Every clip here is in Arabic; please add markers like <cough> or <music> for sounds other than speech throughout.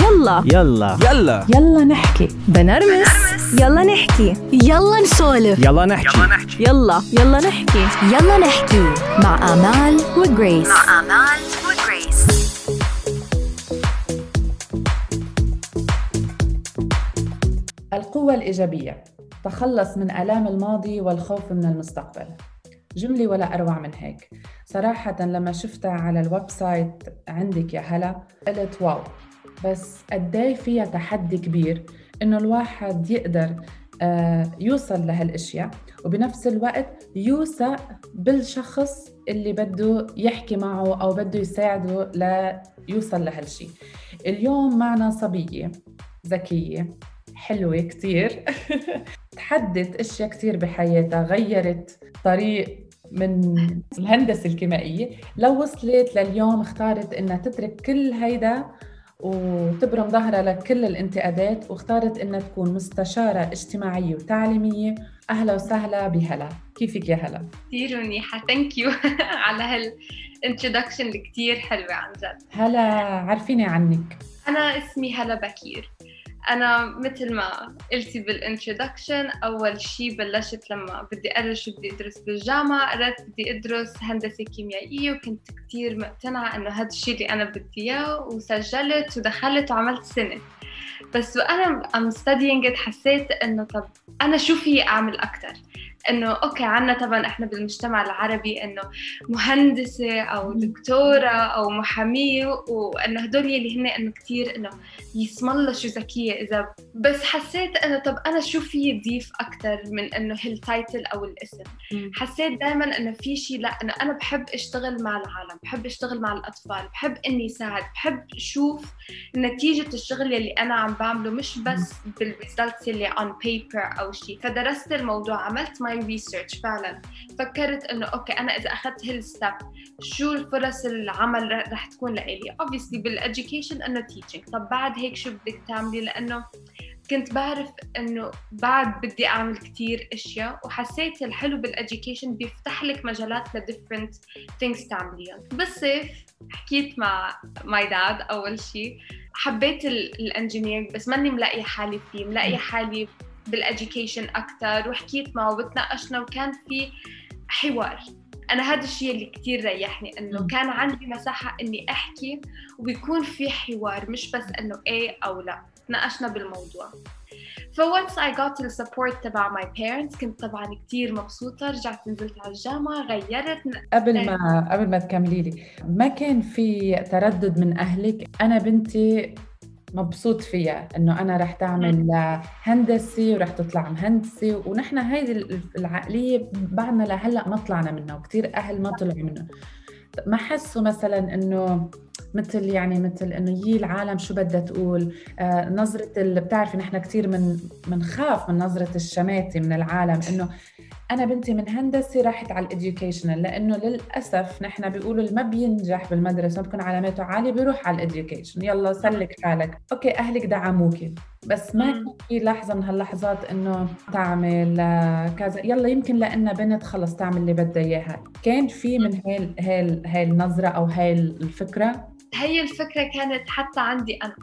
يلا. يلا. يلا. يلا نحكي. بنرمس. يلا نحكي. يلا نسولف. يلا نحكي. يلا يلا. نحكي. يلا نحكي. مع آمال وجريس. مع آمال وجريس. القوة الإيجابية. تخلص من آلام الماضي والخوف من المستقبل. جملة ولا أروع من هيك. صراحة لما شفتها على ال website عندك يا هلا قلت واو. بس قدي فيها تحدي كبير إنه الواحد يقدر آه، يوصل لهالأشياء وبنفس الوقت يوثق بالشخص اللي بده يحكي معه أو بده يساعده ليوصل لهالشيء اليوم معنا صبية ذكية حلوة كثير <laughs> تحدت أشياء كثير بحياتها غيرت طريق من الهندسة الكيميائية. لو وصلت لليوم اختارت إنها تترك كل هيدا وتبرم ظهرها لكل الانتقادات واختارت إنها تكون مستشارة اجتماعية وتعليمية. أهلا وسهلا بهلا. كيفك يا هلا؟ كثير منيحة. thank you <laughs> على ه ال introduction اللي كثير حلوة عن جد. هلا عرفيني عنك. أنا اسمي هلا بكير. أنا مثل ما قلتي بال introduction أول شيء بلشت لما بدي أدرس شو بدي أدرس بالجامعة قررت بدي أدرس هندسة كيميائية وكنت كتير مقتنعة إنه هذا الشيء اللي أنا بدي إياه وسجلت ودخلت وعملت سنة. بس وأنا I'm studying حسيت إنه طب أنا شو في أعمل أكتر؟ إنه أوكي عنا طبعا إحنا بالمجتمع العربي إنه مهندسة أو دكتورة أو محامية وإنه هدول اللي هن إنه كثير إنه اسم الله شو ذكية. إذا بس حسيت إنه طب أنا شو فيي ضيف أكثر من إنه هال title أو الاسم؟ حسيت دائما إنه في شيء لا إنه أنا بحب أشتغل مع العالم بحب أشتغل مع الأطفال بحب إني ساعد بحب أشوف نتيجة الشغل اللي أنا عم بعمله مش بس بال results اللي on paper أو شيء فدرست الموضوع عملت my research فعلا. فكرت إنه أوكي أنا إذا أخذت هال step شو الفرص العمل رح تكون لإلي؟ Obviously بالeducation إنه teaching. طب بعد هيك شو بدك تعملي؟ لأنه كنت بعرف إنه بعد بدي أعمل كتير أشياء وحسيت الحلو بال education بيفتح لك مجالات ل different things تعمليهم. بالصيف حكيت مع my dad أول شيء حبيت ال engineering بس ماني ملاقية حالي فيه. ملاقية حالي بال education أكثر وحكيت معه وتناقشنا وكان في حوار. أنا هذا الشيء اللي كثير ريحني إنه كان عندي مساحة إني أحكي وبيكون في حوار مش بس إنه إيه أو لا. تناقشنا بالموضوع. ف once I got ال support تبع my parents كنت طبعا كثير مبسوطة رجعت نزلت على الجامعة غيرت قبل ما قبل ما تكملي لي ما كان في تردد من أهلك؟ أنا بنتي مبسوط فيها إنه أنا رح تعمل هندسة ورح تطلع مهندسة ونحن هيدي العقلية بعدنا لهلأ ما طلعنا منها وكثير أهل ما طلعوا منها. ما حسوا مثلا إنه مثل يعني مثل إنه يي العالم شو بدها تقول؟ آه نظرة اللي بتعرفي نحن كثير من بنخاف من نظرة الشماتة من العالم إنه أنا بنتي من هندسة راحت على ال educational لأنه للأسف نحن بيقولوا اللي ما بينجح بالمدرسة ما بكون علاماته عالية بيروح على ال education. يلا سلك حالك. أوكي أهلك دعموكي بس ما كان في لحظة من هاللحظات إنه تعمل كذا. يلا يمكن لانها بنت خلص تعمل اللي بدها إياها. كان في من هاي هاي هاي النظره أو هاي الفكرة؟ هي الفكرة كانت حتى عندي أنا.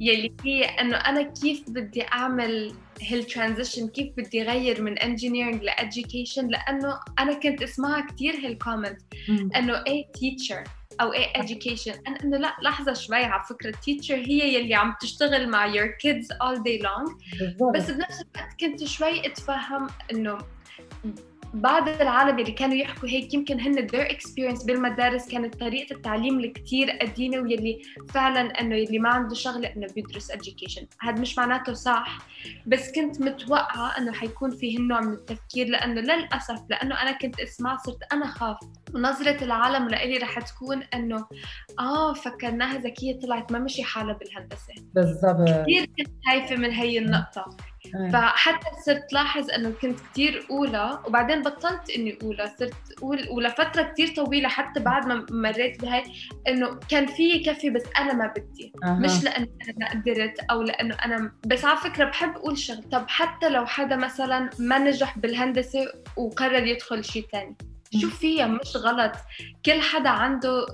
يلي هي إنه أنا كيف بدي أعمل هال transition كيف بدي اغير من engineering ل education لأنه أنا كنت أسمعها كثير هال comment إنه إيه teacher أو إيه education. أنا إنه لا لحظة شوي على فكرة teacher هي يلي عم تشتغل مع your kids all day long. بس بنفس الوقت كنت شوي أتفهم إنه بعض العالم اللي كانوا يحكوا هيك يمكن هن their experience بالمدارس كانت طريقة التعليم اللي كتير قديمة واللي فعلا إنه اللي ما عنده شغلة إنه بيدرس education. هذا مش معناته صح بس كنت متوقعة إنه حيكون في هالنوع من التفكير لأنه للأسف لأنه أنا كنت أسمع صرت أنا خاف. ونظرة العالم لإلي رح تكون إنه آه فكرناها ذكية طلعت ما مشي حالها بالهندسة. بالضبط. كثير كنت خايفة من هي النقطة. فحتى صرت لاحظ إنه كنت كثير أولى وبعدين بطلت إني أولى. صرت أول ولفتره كثير طويلة حتى بعد ما مريت بهاي إنه كان في يكفي بس أنا ما بدي. أه. مش لأنه أنا قدرت أو لأنه أنا بس على فكرة بحب أقول شغله طب حتى لو حدا مثلا ما نجح بالهندسة وقرر يدخل شيء ثاني شو فيها؟ مش غلط. كل حدا عنده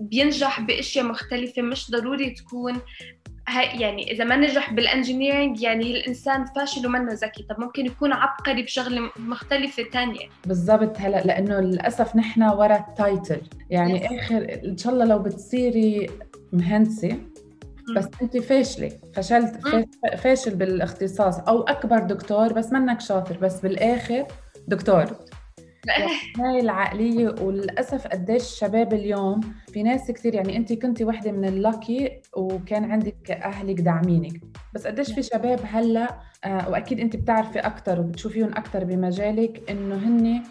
بينجح بأشياء مختلفة مش ضروري تكون يعني إذا ما نجح بال engineering يعني الإنسان فاشل ومنه ذكي. طب ممكن يكون عبقري بشغلة مختلفة تانية. بالضبط هلا لأنه للأسف نحن ورا ال title يعني Yes. آخر إن شاء الله لو بتصيري مهندسة بس أنت فاشلة. فشلت فاش- فاشل بالاختصاص. أو أكبر دكتور بس منك شاطر بس بالآخر دكتور. هاي العقلية وللأسف قديش الشباب اليوم في ناس كثير يعني أنت كنتي وحدة من اللاكي وكان عندك أهلك داعمينك. بس قديش في شباب هلأ آه وأكيد أنت بتعرفي أكثر وبتشوفيهم أكثر بمجالك إنه هن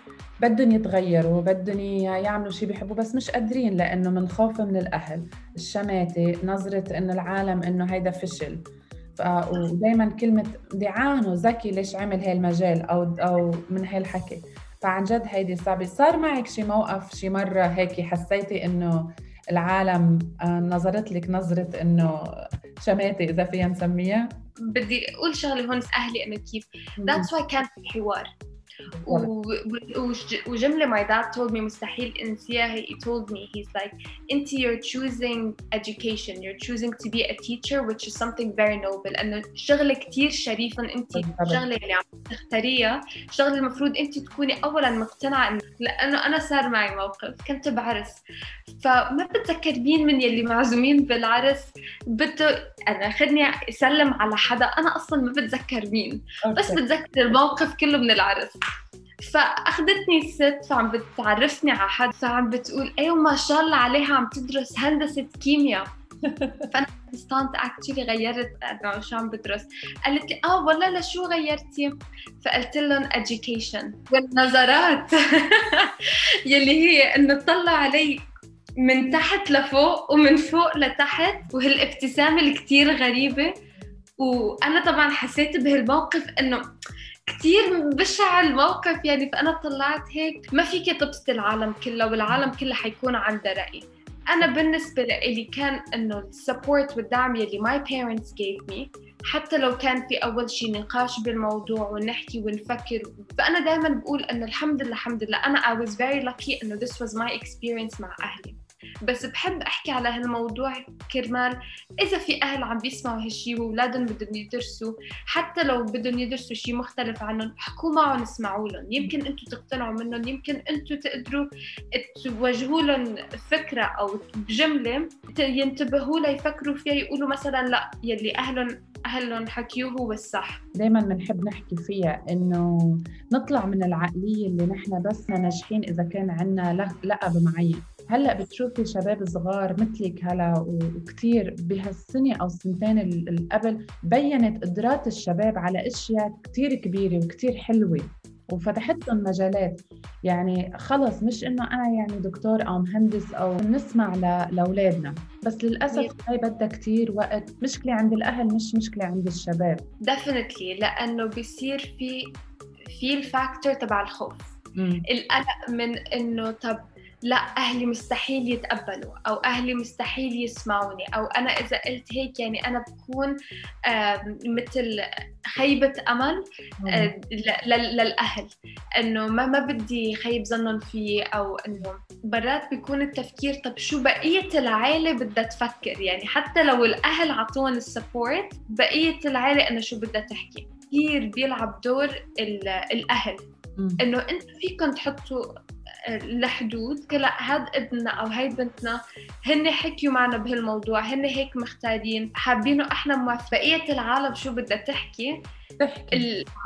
بدهم يتغيروا بدهم يعملوا شيء بيحبوه بس مش قادرين لأنه من خوف من الأهل الشماتة نظرة إنه العالم إنه هيدا فشل. ودائما كلمة دعانه ذكي ليش عمل هاي المجال؟ أو أو من هاي الحكي. فعن جد هيدي صعبة. صار معك شي موقف شي مرة هيك حسيتي إنه العالم آه، نظرت لك نظرة إنه شماتة إذا فيها نسميها؟ بدي أقول شغلة هون أهلي إنه كيف. that's why كان في حوار. و- و- وج- وجملة my dad told me مستحيل انسيها he told me he's like انت you're choosing education. You're choosing to be a teacher which is something very noble. لأنه شغلة كتير شريفة انت. الشغلة اللي عم تختاريها. شغلة المفروض انت تكوني اولا مقتنعة انه لأنه أنا صار معي موقف كنت بعرس. فما بتذكر مين من يلي معزومين بالعرس بده أنا خدني أسلم على حدا أنا أصلا ما بتذكر مين بس أوكي. بتذكر الموقف كله من العرس. فأخذتني الست فعم بتعرفني على حد فعم بتقول أيوه ما شاء الله عليها عم تدرس هندسة كيمياء. <laughs> فأنا instant actually غيرت أنه شو عم بدرس قالت لي آه والله لشو غيرتي؟ فقلت لهم education. والنظرات. <laughs> يلي هي إنه تطلع علي من تحت لفوق ومن فوق لتحت وهالابتسامة الكتير غريبة. وأنا طبعا حسيت بهالموقف إنه كتير بشع الموقف يعني. فأنا طلعت هيك ما فيك تبسطي العالم كله والعالم كله حيكون عندها رأي. أنا بالنسبة لي كان إنه السبورت والدعم يلي my parents gave me حتى لو كان في أول شيء نقاش بالموضوع ونحكي ونفكر. فأنا دائما بقول إنه الحمد لله الحمد لله. أنا I was very lucky إنه this was my experience مع أهلي. بس بحب أحكي على هالموضوع كرمال إذا في أهل عم بيسمعوا هالشي وأولادهم بدهم يدرسوا حتى لو بدهم يدرسوا شيء مختلف عنهم احكوا معهم اسمعوا لهم. يمكن أنتم تقتنعوا منهم يمكن أنتم تقدروا توجهوا لهم فكرة أو بجمله ينتبهوا لها يفكروا فيها يقولوا مثلا لا يلي أهلهم أهلهم حكيوه هو الصح. دائما بنحب نحكي فيها إنه نطلع من العقلية اللي نحن بس ناجحين إذا كان عندنا لقب معين. هلأ بتشوفي شباب صغار مثلك هلأ وكثير بهالسنة أو السنتين ال- اللي قبل بينت قدرات الشباب على أشياء كثير كبيرة وكثير حلوة وفتحت لهم مجالات. يعني خلص مش إنه أنا يعني دكتور أو مهندس أو نسمع لأولادنا بس للأسف هاي بدها كثير وقت. مشكلة عند الأهل مش مشكلة عند الشباب. Definitely لأنه بيصير في في الفاكتور تبع الخوف. القلق من إنه طب لا أهلي مستحيل يتقبلوا أو أهلي مستحيل يسمعوني أو أنا إذا قلت هيك يعني أنا بكون مثل خيبة أمل آه، للأهل. إنه ما ما بدي خيب ظنهم فيي أو إنه مرات بيكون التفكير طب شو بقية العائله بدها تفكر؟ يعني حتى لو الأهل عطوهم السبورت بقية العائله إنه شو بدها تحكي؟ كثير بيلعب دور ال- الأهل. إنه أنتم فيكم تحطوا آه، الحدود لا هاد ابننا أو هاي بنتنا هن حكيوا معنا بهالموضوع هن هيك مختارين حابينه إحنا موافق بقية العالم شو بدها تحكي؟ تحكي.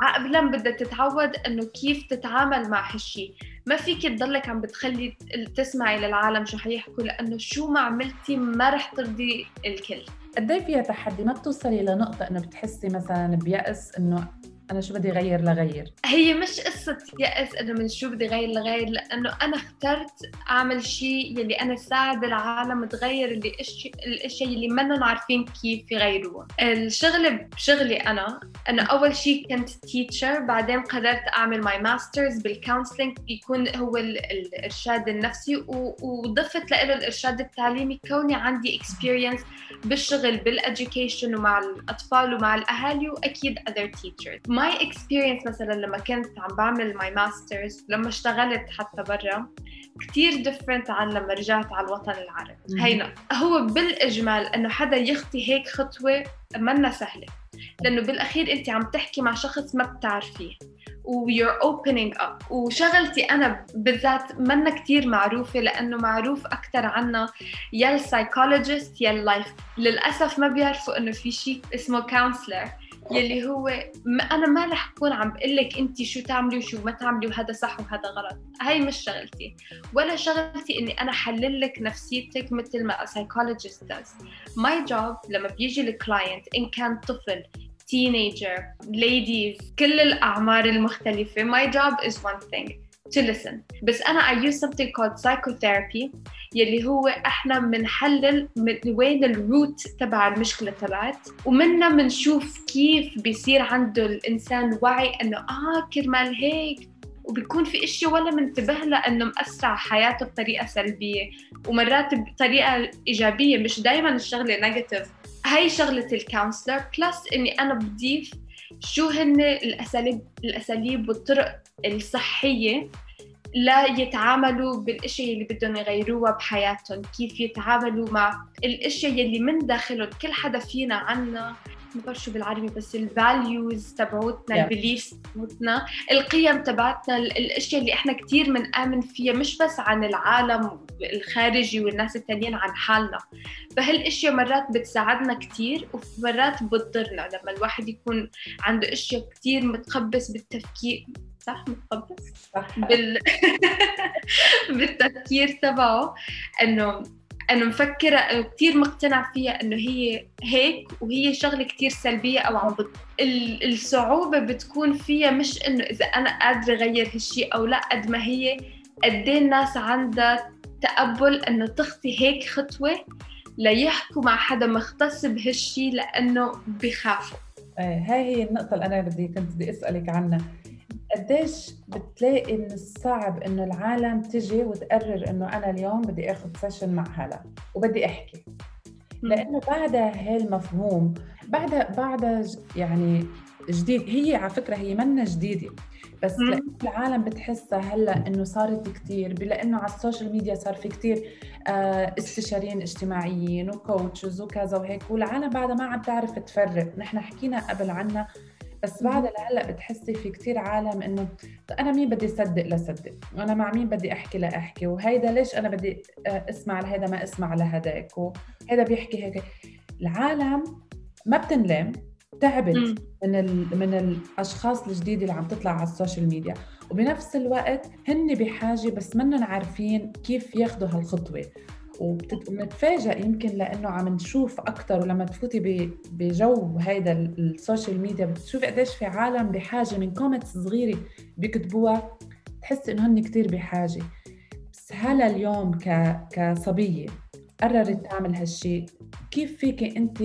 العقلا بدها تتعود إنه كيف تتعامل مع هالشي. ما فيك تضلك عم بتخلي تسمعي للعالم شو حيحكوا لأنه شو ما عملتي ما رح ترضي الكل. قد إيه فيها تحدي؟ ما بتوصلي لنقطة إنه بتحسي مثلا بيأس إنه أنا شو بدي غير لغير؟ هي مش قصة يأس إنه من شو بدي غير لغير لأنه أنا اخترت أعمل شيء يلي أنا ساعد العالم تغير اللي إشي الأشياء يلي منهم عارفين كيف يغيروها الشغلة بشغلي أنا أنا أول شيء كنت teacher بعدين قررت أعمل my master's بال counseling يكون هو ال- الإرشاد النفسي وضفت له الإرشاد التعليمي كوني عندي experience بالشغل بالeducation ومع الأطفال ومع الأهالي وأكيد other teachers. my experience مثلا لما كنت عم بعمل my masters لما اشتغلت حتى برا كتير different عن لما رجعت على الوطن العربي. هينا هو بالإجمال إنه حدا يخطي هيك خطوة منا سهلة. لأنه بالأخير أنت عم تحكي مع شخص ما بتعرفيه و you're opening up. وشغلتي أنا بالذات منا كتير معروفة لأنه معروف أكثر عنا يا ال psychologist يا ال life للأسف ما بيعرفوا إنه في شيء اسمه counselor يلي هو ما أنا ما رح أكون عم بقول لك أنت شو تعملي وشو ما تعملي وهذا صح وهذا غلط. هاي مش شغلتي. ولا شغلتي إني أنا حلل لك نفسيتك مثل ما psychologist does. My job لما بيجي ال client إن كان طفل teenager ladies كل الأعمار المختلفة my job is one thing. To listen. بس أنا I use something called psychotherapy يلي هو إحنا بنحلل من وين ال root تبع المشكلة طلعت ومنا بنشوف كيف بيصير عنده الإنسان وعي إنه آه كرمال هيك وبيكون في اشياء ولا منتبه لها إنه مأثر على حياته بطريقة سلبية ومرات بطريقة إيجابية مش دائما الشغلة negative هاي شغلة ال counselor plus إني أنا بضيف شو هن الاساليب الأساليب والطرق الصحية لا يتعاملوا بالإشياء اللي بدهم يغيروها بحياتهم كيف يتعاملوا مع الإشياء يلي من داخلهم كل حدا فينا عنا ما بعرف شو بالعربي بس ال values تبعوتنا Yeah. ال beliefs تبعوتنا القيم تبعتنا ال- الإشياء اللي إحنا كتير بنآمن فيها مش بس عن العالم الخارجي والناس التانيين عن حالنا فهالإشياء مرات بتساعدنا كتير ومرات بتضرنا لما الواحد يكون عنده إشياء كتير متخبص بالتفكير صح متخبص صح. بال... <laughs> بالتفكير تبعه إنه إنه مفكرة انه كثير مقتنع فيها إنه هي هيك وهي شغلة كثير سلبية أو عم بت... ال- الصعوبة بتكون فيها مش إنه إذا أنا قادرة أغير هالشيء أو لا قد ما هي قد إيه الناس عندها تقبل إنه تخطي هيك خطوة ليحكوا مع حدا مختص بهالشيء لإنه بخافوا. آه، هاي هي النقطة اللي أنا بدي كنت بدي أسألك عنها. قديش بتلاقي من الصعب إنه العالم تجي وتقرر إنه أنا اليوم بدي آخذ session مع هلا وبدي أحكي. لأنه بعدها هالمفهوم بعدها بعدها يعني جديد. هي على فكرة هي منا جديدة. بس العالم بتحسها هلا إنه صارت كتير. لأنه على ال social media صار في كتير آه، استشاريين اجتماعيين و coaches وكذا وهيك. والعالم بعدها ما عم تعرف تفرق. نحن حكينا قبل عنها بس بعد لهلا بتحسي في كتير عالم إنه أنا مين بدي صدق لصدق؟ وأنا مع مين بدي أحكي لأحكي؟ وهيدا ليش أنا بدي آه، أسمع لهيدا ما أسمع لهداك؟ وهيدا بيحكي هيك. العالم ما بتنلم تعبت مم. من ال... من الأشخاص الجديدة اللي عم تطلع على ال social media. وبنفس الوقت هن بحاجة بس منن عارفين كيف ياخذوا هالخطوة. وبنتفاجئ يمكن لأنه عم نشوف أكثر ولما تفوتي بجو هيدا ال- ال social media بتشوفي قديش في عالم بحاجة من comments صغيرة بيكتبوها تحسي إنه هن كثير بحاجة. بس هلا اليوم ك... كصبية قررت تعمل هالشيء كيف فيك أنت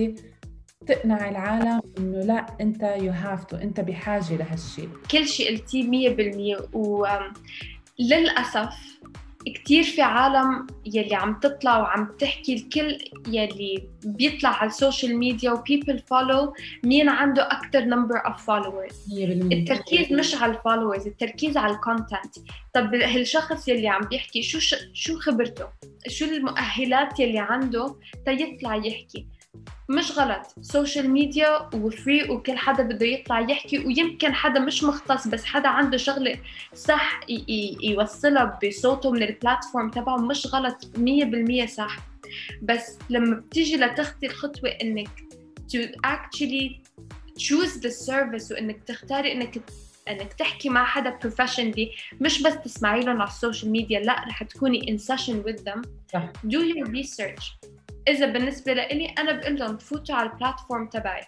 تقنعي العالم إنه لا أنت you have to أنت بحاجة لهالشيء كل شيء قلتيه مية بالمية كتير في عالم يلي عم تطلع وعم تحكي الكل يلي بيطلع على ال social media و people follow مين عنده number of followers. 100% التركيز مش على ال followers التركيز على ال content طب هالشخص يلي عم بيحكي شو ش... شو خبرته؟ شو المؤهلات يلي عنده تيطلع يحكي؟ مش غلط. social media و free وكل حدا بده يطلع يحكي ويمكن حدا مش مختص بس حدا عنده شغلة صح يوصلها بصوته من ال platform تبعه مش غلط. 100% صح. بس لما بتيجي لتخطي الخطوة إنك to actually choose the service وإنك تختاري إنك إنك تحكي مع حدا professionally مش بس تسمعي لهم على ال social media لا رح تكوني in session with them. صح. do your research. إذا بالنسبة لإلي أنا بقول لهم فوتوا على ال platform تبعي.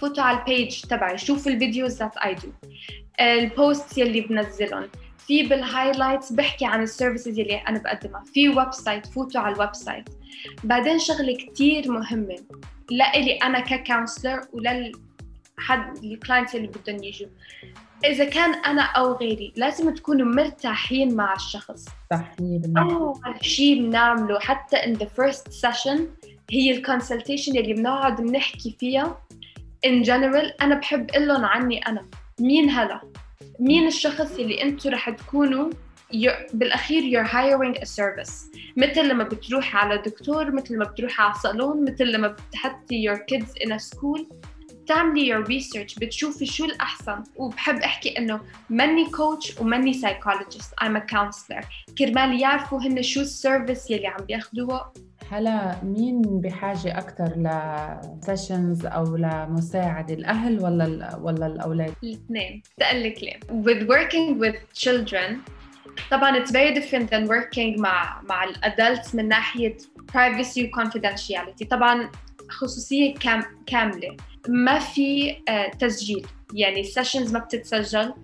فوتوا على ال page تبعي. شوفوا ال videos that I do ال post يلي بنزلهم. في بال highlights بحكي عن ال services يلي أنا بقدمها. في website فوتوا على ال website بعدين شغلة كتير مهمة. لإلي أنا ك counselor ولل حد ال clients اللي بدهم يجوا. إذا كان أنا أو غيري لازم تكونوا مرتاحين مع الشخص. صح 100% اول شيء بنعمله. حتى in the first session هي ال consultation اللي بنقعد بنحكي فيها. In general أنا بحب أقول لهم عني أنا مين هلا؟ مين الشخص اللي أنتم رح تكونوا بالأخير you're hiring a service مثل لما بتروحي على دكتور مثل لما بتروحي على صالون مثل لما بتحطي your kids in a school. بتعملي your research بتشوفي شو الأحسن. وبحب أحكي إنه ماني coach وماني psychologist I'm a counselor. كرمال يعرفوا هن شو ال service يلي عم بياخدوها هلا مين بحاجة أكثر ل sessions أو لمساعدة الأهل ولا ال- ولا الأولاد؟ الاثنين. بدي لك ليه. With working with children طبعا it's very different than working مع مع ال adults من ناحية privacy و confidentiality. طبعا خصوصية كام كاملة. ما في آه، تسجيل. يعني ال sessions ما بتتسجل.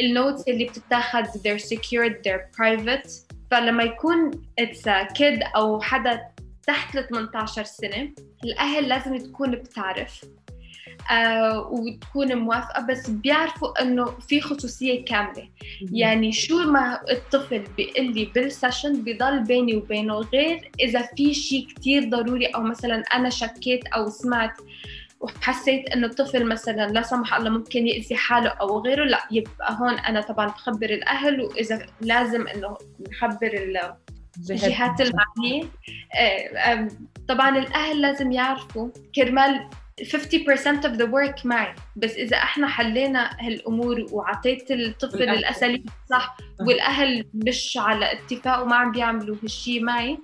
ال notes اللي بتتاخد they're secured they're private. فلما يكون it's a kid أو حدا تحت ال 18 سنة الأهل لازم تكون بتعرف. آه وتكون موافقة بس بيعرفوا إنه في خصوصية كاملة. يعني شو ما الطفل بيقول لي بالسيشن بضل بيني وبينه غير إذا في شيء كتير ضروري أو مثلا أنا شكيت أو سمعت وحسيت إنه الطفل مثلا لا سمح الله ممكن يأذي حاله أو غيره لا يبقى هون أنا طبعا بخبر الأهل وإذا لازم إنه نخبر ال- الجهات المعنية. آه، طبعا الأهل لازم يعرفوا كرمال 50% of the work معي. بس إذا إحنا حلينا هالأمور وعطيت الطفل. الأساليب الصح والأهل مش على اتفاق وما عم بيعملوا هالشيء معي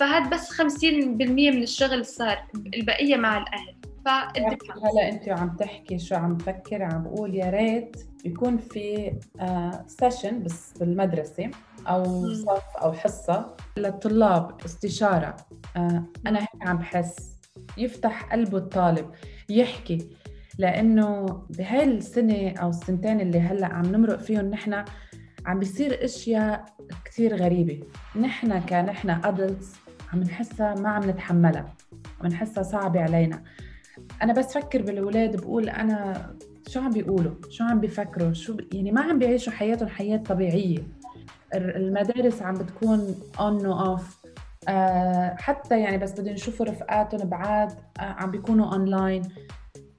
فهاد بس 50% من الشغل صار البقية مع الأهل. هلا أنت وعم تحكي شو عم بفكر عم بقول يا ريت يكون في session بس بالمدرسة أو. صف أو حصة للطلاب استشارة. آه، أنا هيك عم بحس. يفتح قلبه الطالب يحكي. لأنه بهاي السنة أو السنتين اللي هلأ عم نمرق فيهم نحن عم بيصير أشياء كثير غريبة. نحن كنحن adults عم نحسها ما عم نتحملها عم نحسها صعبة علينا. أنا بس فكر بالأولاد بقول أنا شو عم بيقولوا؟ شو عم بيفكروا؟ شو ب... يعني ما عم بيعيشوا حياتهم حياة طبيعية. المدارس عم بتكون on و off حتى يعني بس بدهم يشوفوا رفقاتهم بعاد آه عم بيكونوا اونلاين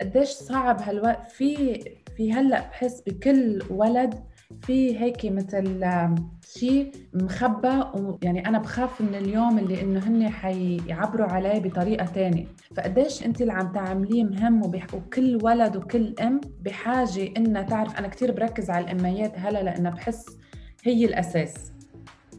قديش صعب هالوقت في في هلأ بحس بكل ولد في هيك مثل شيء مخبى ويعني أنا بخاف من اليوم اللي إنه هن حيعبروا عليه بطريقة تانية. فقديش أنت اللي عم تعمليه مهم وبح... وكل ولد وكل أم بحاجة إنها تعرف. أنا كثير بركز على الأميات هلأ لانها بحس هي الأساس.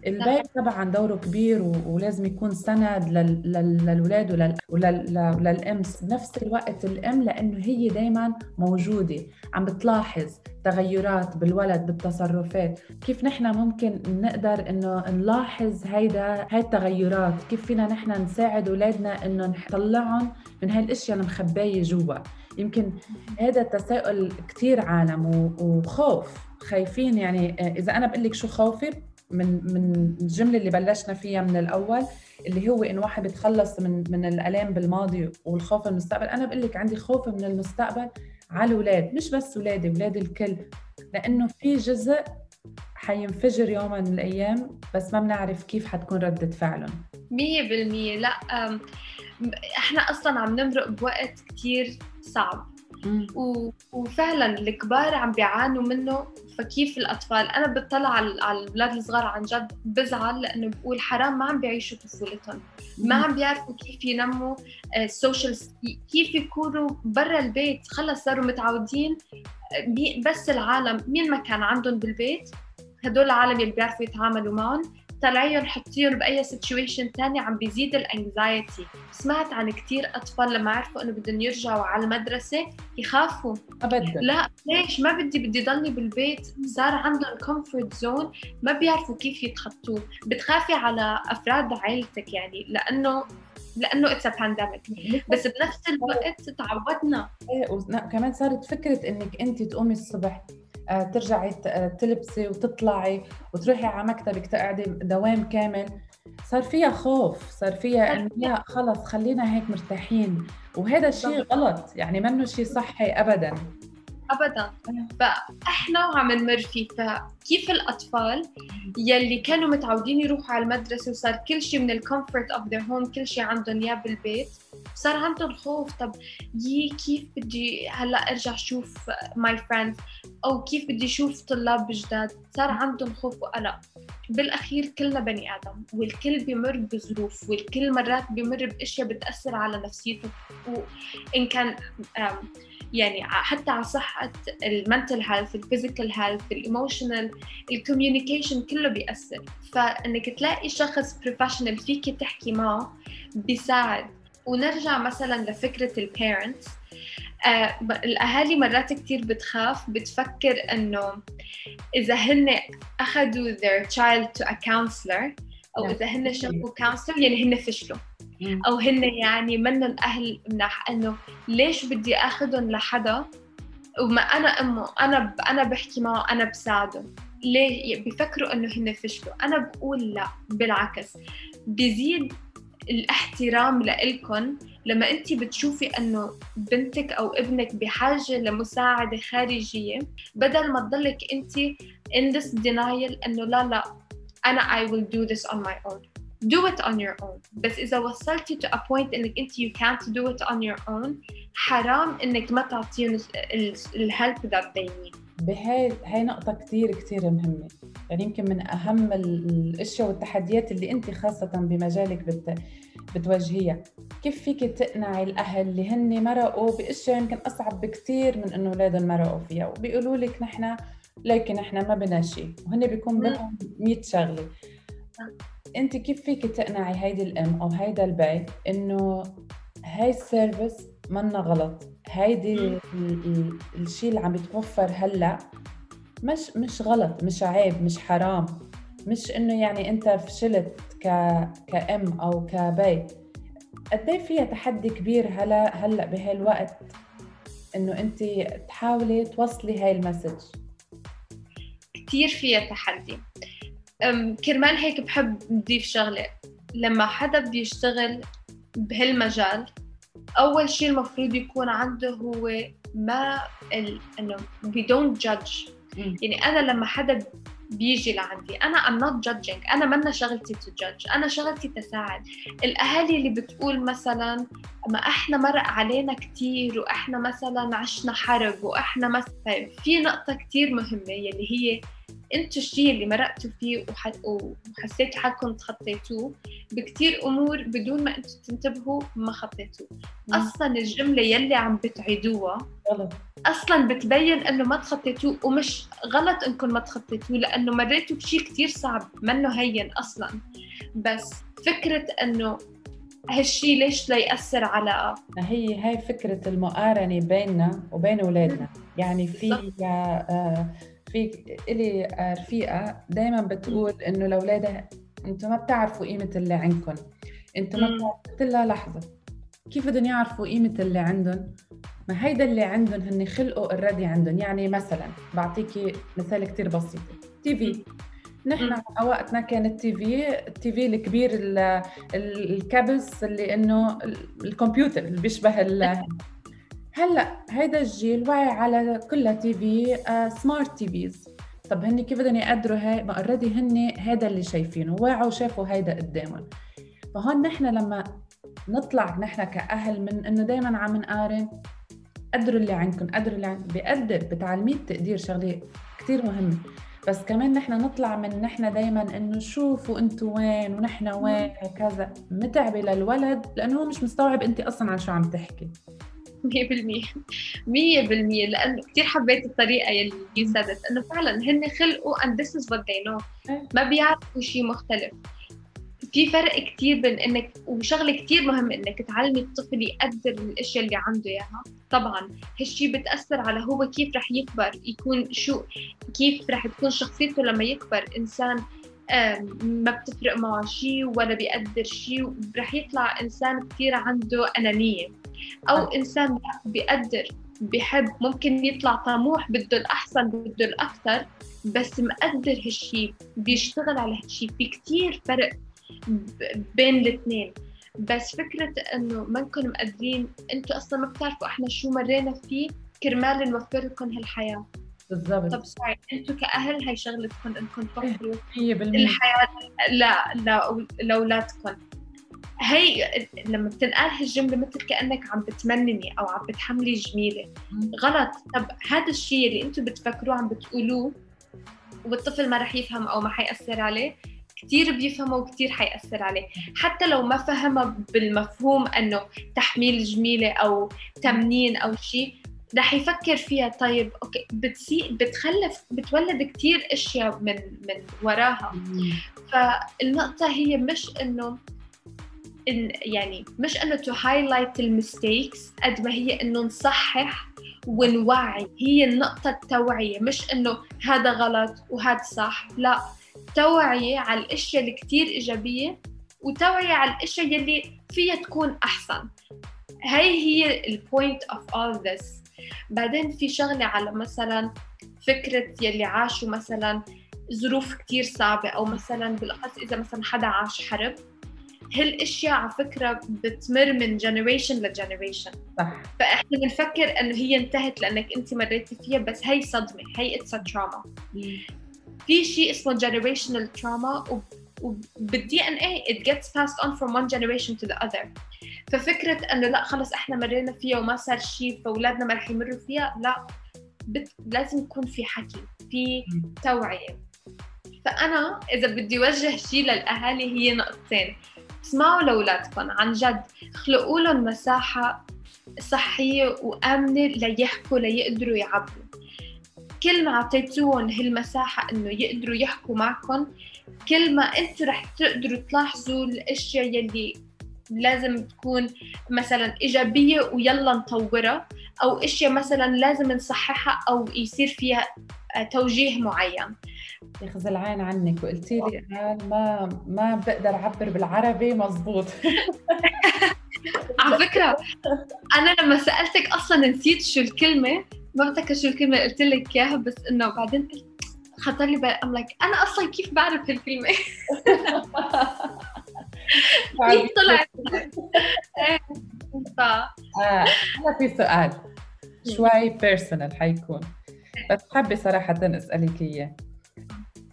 البيت طبعا دوره كبير. ولازم يكون سند لل... لل... للولاد ولل... ولل... وللام بنفس الوقت الأم لأنه هي دائما موجودة عم بتلاحظ تغيرات بالولد بالتصرفات. كيف نحن ممكن نقدر إنه نلاحظ هيدا هاي التغيرات؟ كيف فينا نحن نساعد أولادنا إنه نطلعهم من هاي الاشياء المخباية جوا؟ يمكن هذا التساؤل كثير عالم وخوف. خايفين يعني إذا أنا بقول لك شو خوفي؟ من من الجملة اللي بلشنا فيها من الأول اللي هو انه واحد بيتخلص من من الألام بالماضي والخوف من المستقبل. أنا بقول لك عندي خوف من المستقبل على الأولاد مش بس أولادي أولاد الكل. لأنه في جزء حينفجر يوم من الأيام بس ما بنعرف كيف حتكون ردة فعلهم. مية بالمية. لا أم، إحنا أصلا عم نمرق بوقت كتير صعب. و... وفعلا الكبار عم بيعانوا منه فكيف الأطفال؟ أنا بطلع على الأولاد الصغار عن جد بزعل لأنه بقول حرام ما عم بيعيشوا طفولتهم. ما عم بيعرفوا كيف ينموا السوشيال كيف يكونوا برا البيت. خلص صاروا متعودين آه، بس العالم مين ما كان عندهم بالبيت؟ هدول العالم اللي بيعرفوا يتعاملوا معهم. طلعيهم حطيهم بأي situation تاني عم بيزيد ال anxiety سمعت عن كتير أطفال لما عرفوا إنه بدهم يرجعوا على المدرسة يخافوا. ابدا. لا ليش؟ ما بدي بدي ضلني بالبيت. صار عندهم comfort zone ما بيعرفوا كيف يتخطوه. بتخافي على أفراد عائلتك يعني لأنه لأنه it's pandemic بس بنفس الوقت تعودنا. إيه، وكمان صارت فكرة إنك أنت تقومي الصبح. ترجعي ت- آه، تلبسي وتطلعي وتروحي على مكتبك تقعدي دوام كامل. صار فيها خوف صار فيها إنه لا خلص خلينا هيك مرتاحين. وهذا الشيء غلط يعني منه شيء صحي أبدا. ابدا. فإحنا عم نمر فيه فكيف الأطفال يلي كانوا متعودين يروحوا على المدرسة وصار كل شيء من ال comfort of their home كل شيء عندهم إياه بالبيت صار عندهم خوف. طب يي كيف بدي هلا ارجع أشوف my friends أو كيف بدي أشوف طلاب جداد؟ صار عندهم خوف. وقلق بالأخير كلنا بني آدم والكل بيمر بظروف والكل مرات بيمر بأشياء بتأثر على نفسيته. وان كان يعني حتى على صحة المنتل هيلث الفيزيكال هيلث الايموشنال الكوميونيكيشن كله بيأثر. فإنك تلاقي شخص professional فيك تحكي معه بيساعد. ونرجع مثلا لفكرة البيرنتس آه الأهالي مرات كتير بتخاف بتفكر إنه إذا هن أخذوا their child to a counselor أو نعم. إذا هن شافوا counselor يعني هن فشلوا. أو هن يعني منن أهل مناح إنه ليش بدي اخذهم لحدا؟ وما أنا أمه أنا. أنا بحكي معه أنا بساعده. ليه؟ بيفكروا إنه هن فشلوا. أنا بقول لا بالعكس. بيزيد الاحترام لإلكم لما انت بتشوفي انه بنتك أو ابنك بحاجة لمساعدة خارجية بدل ما تضلك انت in this denial انه لا لا أنا I will do this on my own. Do it on your own. بس إذا وصلتي to a point إنك أنت you can't do it on your own حرام إنك ما تعطيهم ال help that they need. بهاي هاي نقطة كتير كتير مهمة. يعني يمكن من أهم الأشياء والتحديات اللي أنت خاصة بمجالك بت... بتواجهيها. كيف فيك تقنعي الأهل اللي هن مرقوا بأشياء يمكن أصعب بكتير من إنه أولادهم مرقوا فيها؟ وبيقولوا لك نحن لكن إحنا ما بدنا شيء وهن بيكون بدهم 100 شغلة. أنت كيف فيك تقنعي هيدي الأم أو هيدا البي إنه هاي ال service منا غلط. هيدي الشيء اللي عم يتوفر هلا مش مش غلط مش عيب مش حرام. مش إنه يعني أنت فشلت ك كأم أو كبي قد إيه فيها تحدي كبير هلا هلا بهالوقت إنه أنت تحاولي توصلي هاي المسج؟ كثير فيها تحدي. كرمال هيك بحب نضيف شغلة. لما حدا بيشتغل بهالمجال أول شيء المفروض يكون عنده هو ما ال... إنه we don't judge. يعني أنا لما حدا بيجي لعندي أنا I'm not judging. أنا منا شغلتي to judge. أنا شغلتي تساعد. الأهالي اللي بتقول مثلا ما إحنا مرق علينا كتير وإحنا مثلا عشنا حرب وإحنا مثلا طيب في نقطة كتير مهمة يلي هي أنتوا الشيء اللي مرقتوا فيه وحسيتوا حالكم تخطيتوه بكتير أمور بدون ما أنتوا تنتبهوا ما خطيتوه. أصلا الجملة يلي عم بتعيدوها غلط. أصلا بتبين إنه ما تخطيتوه ومش غلط إنكم ما تخطيتوه لأنه مريتوا بشيء كتير صعب منه هين أصلا. بس فكرة إنه هالشيء ليش لا يأثر على هي هاي فكرة المقارنة بيننا وبين أولادنا. يعني في في إلي رفيقة دايما بتقول إنه لأولادها أنتم ما بتعرفوا قيمة اللي عندكم أنتم ما بتعرفوا لها لحظة كيف بدهم يعرفوا قيمة اللي عندهم ما هيدا اللي عندهم هن خلقوا already عندهم يعني مثلا بعطيكي مثال كتير بسيط. TV. نحن وقتنا كان ال TV ال TV الكبير الكبس اللي إنه الكمبيوتر اللي بيشبه <laughs> هلا هيدا الجيل واعي على كلها TV smart TVs طب هن كيف بدهم يقدروا هاي؟ ما already هن هذا اللي شايفينه واعوا وشافوا هيدا قدامهم. فهون نحن لما نطلع نحن كأهل من إنه دائما عم نقارن قدروا اللي عندكم قدروا اللي عندكم. بقدر بتعلميه التقدير شغلة كثير مهمة. بس كمان نحن نطلع من نحن دائما إنه شوفوا أنتوا وين ونحن وين وكذا. متعبة للولد لأنه هو مش مستوعب انت أصلا عن شو عم تحكي. 100% 100% لأنه كثير حبيت الطريقة يلي يو إنه فعلا هن خلقوا and this is what they know. ما بيعرفوا شيء مختلف. في فرق كتير بين إنك وشغلة كتير مهم إنك تعلمي الطفل يقدر الأشياء اللي عنده إياها. طبعا هالشيء بتأثر على هو كيف رح يكبر يكون شو كيف رح تكون شخصيته لما يكبر. إنسان ما بتفرق معه شيء ولا بيقدر شيء رح يطلع إنسان كثير عنده أنانية. أو. إنسان بيقدر بحب ممكن يطلع طموح بده الأحسن بده الأكثر بس مقدر هالشيء بيشتغل على هالشيء في كثير فرق بين الاثنين. بس فكرة إنه ما نكون مقدرين إنتوا أصلا ما بتعرفوا إحنا شو مرينا فيه كرمال نوفر لكم هالحياة. بالضبط. طب سوري أنتم كأهل هي شغلتكم إنكم توفروا 100% الحياة لا لا لأولادكم. هي لما بتنقال هالجملة مثل كأنك عم بتمنني أو عم بتحملي جميلة. غلط طب هذا الشيء اللي أنتم بتفكروه عم بتقولوه والطفل ما رح يفهم أو ما حيأثر عليه كثير بيفهمه وكثير حيأثر عليه حتى لو ما فهمها بالمفهوم إنه تحميل جميلة أو تمنين أو شيء رح يفكر فيها طيب أوكي بتسي بتخلف بتولد كثير أشياء من من وراها مم. فالنقطة هي مش إنه إن يعني مش إنه to highlight ال mistakes قد ما هي إنه نصحح ونوعي. هي النقطة التوعية مش إنه هذا غلط وهذا صح لا. توعية على الأشياء اللي كتير إيجابية وتوعية على الأشياء يلي فيها تكون أحسن. هاي هي ال point of all this. بعدين في شغلة على مثلا فكرة يلي عاشوا مثلا ظروف كتير صعبة أو مثلا بالأخص إذا مثلا حدا عاش حرب. هالأشياء على فكرة بتمر من generation ل generation صح. فإحنا بنفكر إنه هي انتهت لأنك أنت مريتي فيها بس هي صدمة هي it's trauma في شيء اسمه generational trauma وبال DNA it gets passed on from one generation to the other. ففكرة إنه لا خلص إحنا مرينا فيها وما صار شيء فأولادنا ما رح يمروا فيها لا. بت... لازم يكون في حكي في توعية. فأنا إذا بدي وجه شيء للأهالي هي نقطتين. اسمعوا لأولادكم. عن جد خلقوا لهم مساحة صحية وآمنة ليحكوا ليقدروا يعبروا. كل ما أعطيتوهم هالمساحة إنه يقدروا يحكوا معكم كل ما أنتوا رح تقدروا تلاحظوا الأشياء يلي لازم تكون مثلا إيجابية ويلا نطورها أو أشياء مثلا لازم نصححها أو يصير فيها توجيه معين. ياخذ العين عنك وقلتي لي قال ما ما بقدر أعبر بالعربي مزبوط <laughs> على فكرة أنا لما سألتك أصلا نسيت شو الكلمة ما بتذكر شو الكلمة اللي قلت لك إياها بس إنه بعدين قلت خطر لي بال I'm like أنا أصلا كيف بعرف هالكلمة؟ <laughs> كيف طلعت؟ إيه. آه، هلا في سؤال شوي personal حيكون بس حابة صراحة أسألك إياه.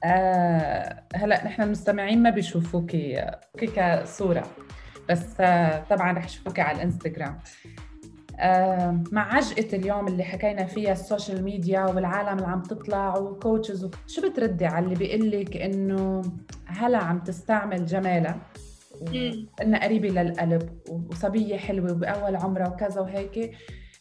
آه هلا نحن المستمعين ما بيشوفوكي كصورة. بس آه طبعا رح يشوفوكي على الإنستغرام. آه مع عجقة اليوم اللي حكينا فيها ال social media والعالم اللي عم تطلع و coaches وك... شو بتردي على اللي بيقول لك إنه هلا عم تستعمل جمالها؟ وإنها قريبة للقلب وصبية حلوة وبأول عمرها وكذا وهيك.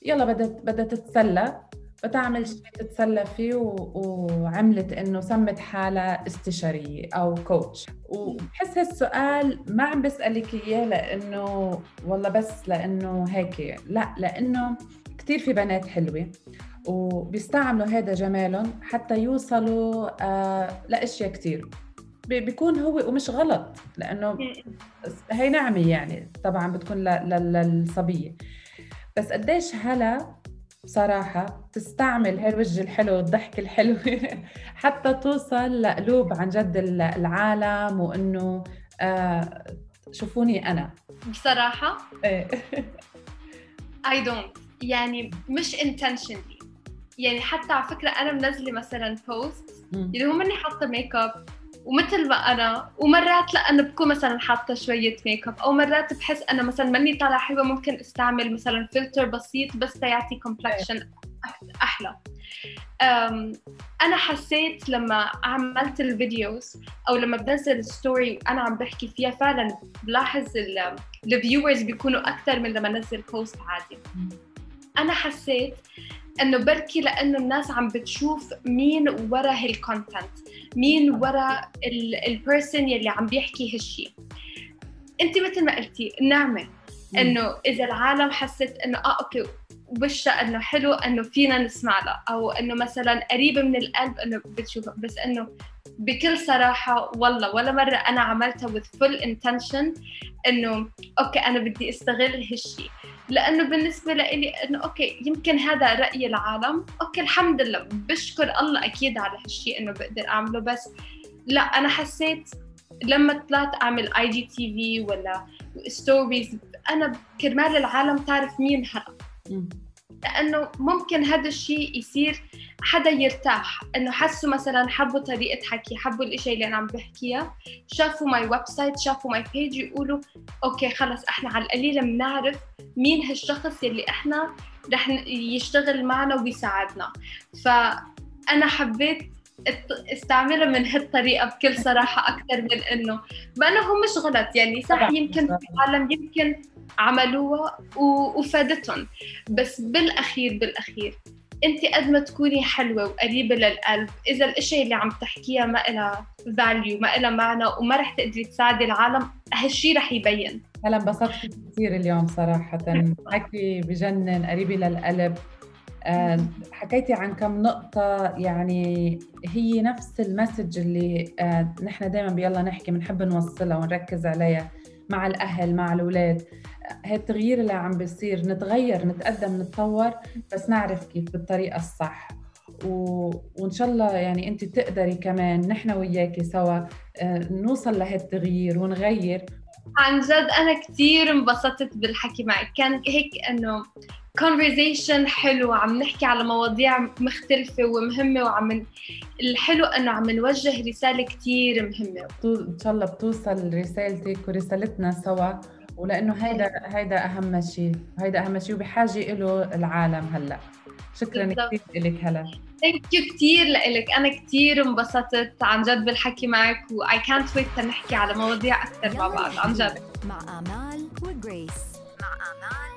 يلا بدها بدها تتسلى. بتعمل شيء تتسلى فيه و... وعملت إنه سمت حالها استشاريه أو كوتش وبحس هالسؤال ما عم بسألك إياه لإنه والله بس لإنه هيك لا لإنه كثير في بنات حلوة وبيستعملوا هذا جمالهم حتى يوصلوا آه لأشياء كثير بيكون هو ومش غلط لإنه هي نعمة يعني طبعا بتكون للصبية. بس قديش هلا بصراحة تستعمل هالوجه الحلو والضحك الحلو <laughs> حتى توصل لقلوب عن جد العالم وإنه آه شوفوني أنا. بصراحة؟ إيه. <laughs> I don't. يعني مش intentionally. يعني حتى على فكرة أنا منزلة مثلا post اللي هو مني حاطة ميك اب ومثل ما أنا ومرات لا أنا بكون مثلا حاطة شوية make up أو مرات بحس أنا مثلا ماني طالعة حلوة ممكن أستعمل مثلا فلتر بسيط بس تيعطي complexion أحلى. أنا حسيت لما عملت ال videos أو لما بنزل story أنا عم بحكي فيها فعلا بلاحظ ال viewers بيكونوا أكثر من لما أنزل post عادي. أنا حسيت إنه بركي لأنه الناس عم بتشوف مين ورا هال content مين ورا ال person يلي عم بيحكي هالشيء أنت مثل ما قلتي النعمة. إنه إذا العالم حست إنه آه okay وشها إنه حلو إنه فينا نسمع له. أو إنه مثلا قريبه من القلب إنه بتشوفه بس إنه بكل صراحة والله ولا مرة أنا عملتها with full intention إنه okay أنا بدي أستغل هالشيء لأنه بالنسبة لي إنه okay يمكن هذا رأي العالم. okay الحمد لله بشكر الله أكيد على هالشيء إنه بقدر أعمله بس لا أنا حسيت لما طلعت أعمل IGTV ولا stories أنا كرمال العالم تعرف مين هلا لأنه ممكن هذا الشيء يصير حدا يرتاح إنه حسوا مثلا حبوا طريقة حكي حبوا الإشي اللي أنا عم بحكيها شافوا my website شافوا my page يقولوا okay خلص إحنا على القليله بنعرف مين هالشخص يلي إحنا رح يشتغل معنا ويساعدنا. فأنا حبيت استعملها من هالطريقة بكل صراحة أكثر من إنه بانه هو مش غلط يعني صح يمكن في عالم يمكن عملوها وفادتهم. بس بالأخير بالأخير أنت قد ما تكوني حلوة وقريبة للقلب إذا الإشي اللي عم تحكيها ما لها فاليو ما لها معنى وما رح تقدري تساعدي العالم هالشي رح يبين. هلا انبسطت كثير اليوم صراحة. <laughs> حكي بجنن قريبة للقلب. حكيتي عن كم نقطة يعني هي نفس المسج اللي آه، نحن دائما بيلا نحكي بنحب نوصلها ونركز عليها مع الأهل مع الأولاد. هي التغيير اللي عم بيصير نتغير نتقدم نتطور بس نعرف كيف بالطريقة الصح. و... وإن شاء الله يعني أنت تقدري كمان نحن وياكي سوا آه، نوصل لهالتغيير ونغير. عن جد أنا كثير انبسطت بالحكي معك. كان هيك إنه conversation حلو عم نحكي على مواضيع مختلفة ومهمة وعم الحلو إنه عم نوجه رسالة كثير مهمة. إن شاء الله بتوصل رسالتك ورسالتنا سوا ولأنه هيدا هيدا أهم شيء هيدا أهم شيء وبحاجة له العالم هلأ. شكرا كثير لك هلا. thank you كثير لك أنا كثير انبسطت عن جد بالحكي معك واي كانت ويت نحكي على مواضيع أكثر مع بعض. عن جد. مع آمال وجريس. مع آمال.